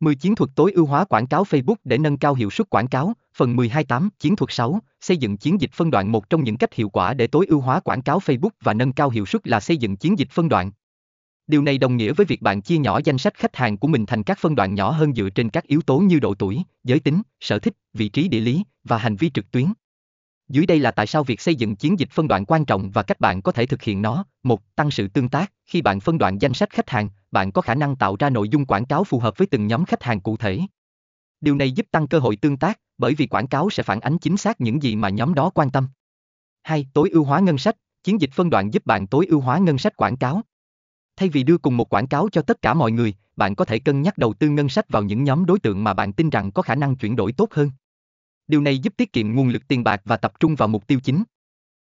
10 chiến thuật tối ưu hóa quảng cáo Facebook để nâng cao hiệu suất quảng cáo, phần 12.8, chiến thuật 6, xây dựng chiến dịch phân đoạn một trong những cách hiệu quả để tối ưu hóa quảng cáo Facebook và nâng cao hiệu suất là xây dựng chiến dịch phân đoạn. Điều này đồng nghĩa với việc bạn chia nhỏ danh sách khách hàng của mình thành các phân đoạn nhỏ hơn dựa trên các yếu tố như độ tuổi, giới tính, sở thích, vị trí địa lý và hành vi trực tuyến. Dưới đây là tại sao việc xây dựng chiến dịch phân đoạn quan trọng và cách bạn có thể thực hiện nó. 1. tăng sự tương tác. Khi bạn phân đoạn danh sách khách hàng, bạn có khả năng tạo ra nội dung quảng cáo phù hợp với từng nhóm khách hàng cụ thể. Điều này giúp tăng cơ hội tương tác, bởi vì quảng cáo sẽ phản ánh chính xác những gì mà nhóm đó quan tâm. 2. Tối ưu hóa ngân sách. Chiến dịch phân đoạn giúp bạn tối ưu hóa ngân sách quảng cáo. Thay vì đưa cùng một quảng cáo cho tất cả mọi người, bạn có thể cân nhắc đầu tư ngân sách vào những nhóm đối tượng mà bạn tin rằng có khả năng chuyển đổi tốt hơn. Điều này giúp tiết kiệm nguồn lực tiền bạc và tập trung vào mục tiêu chính.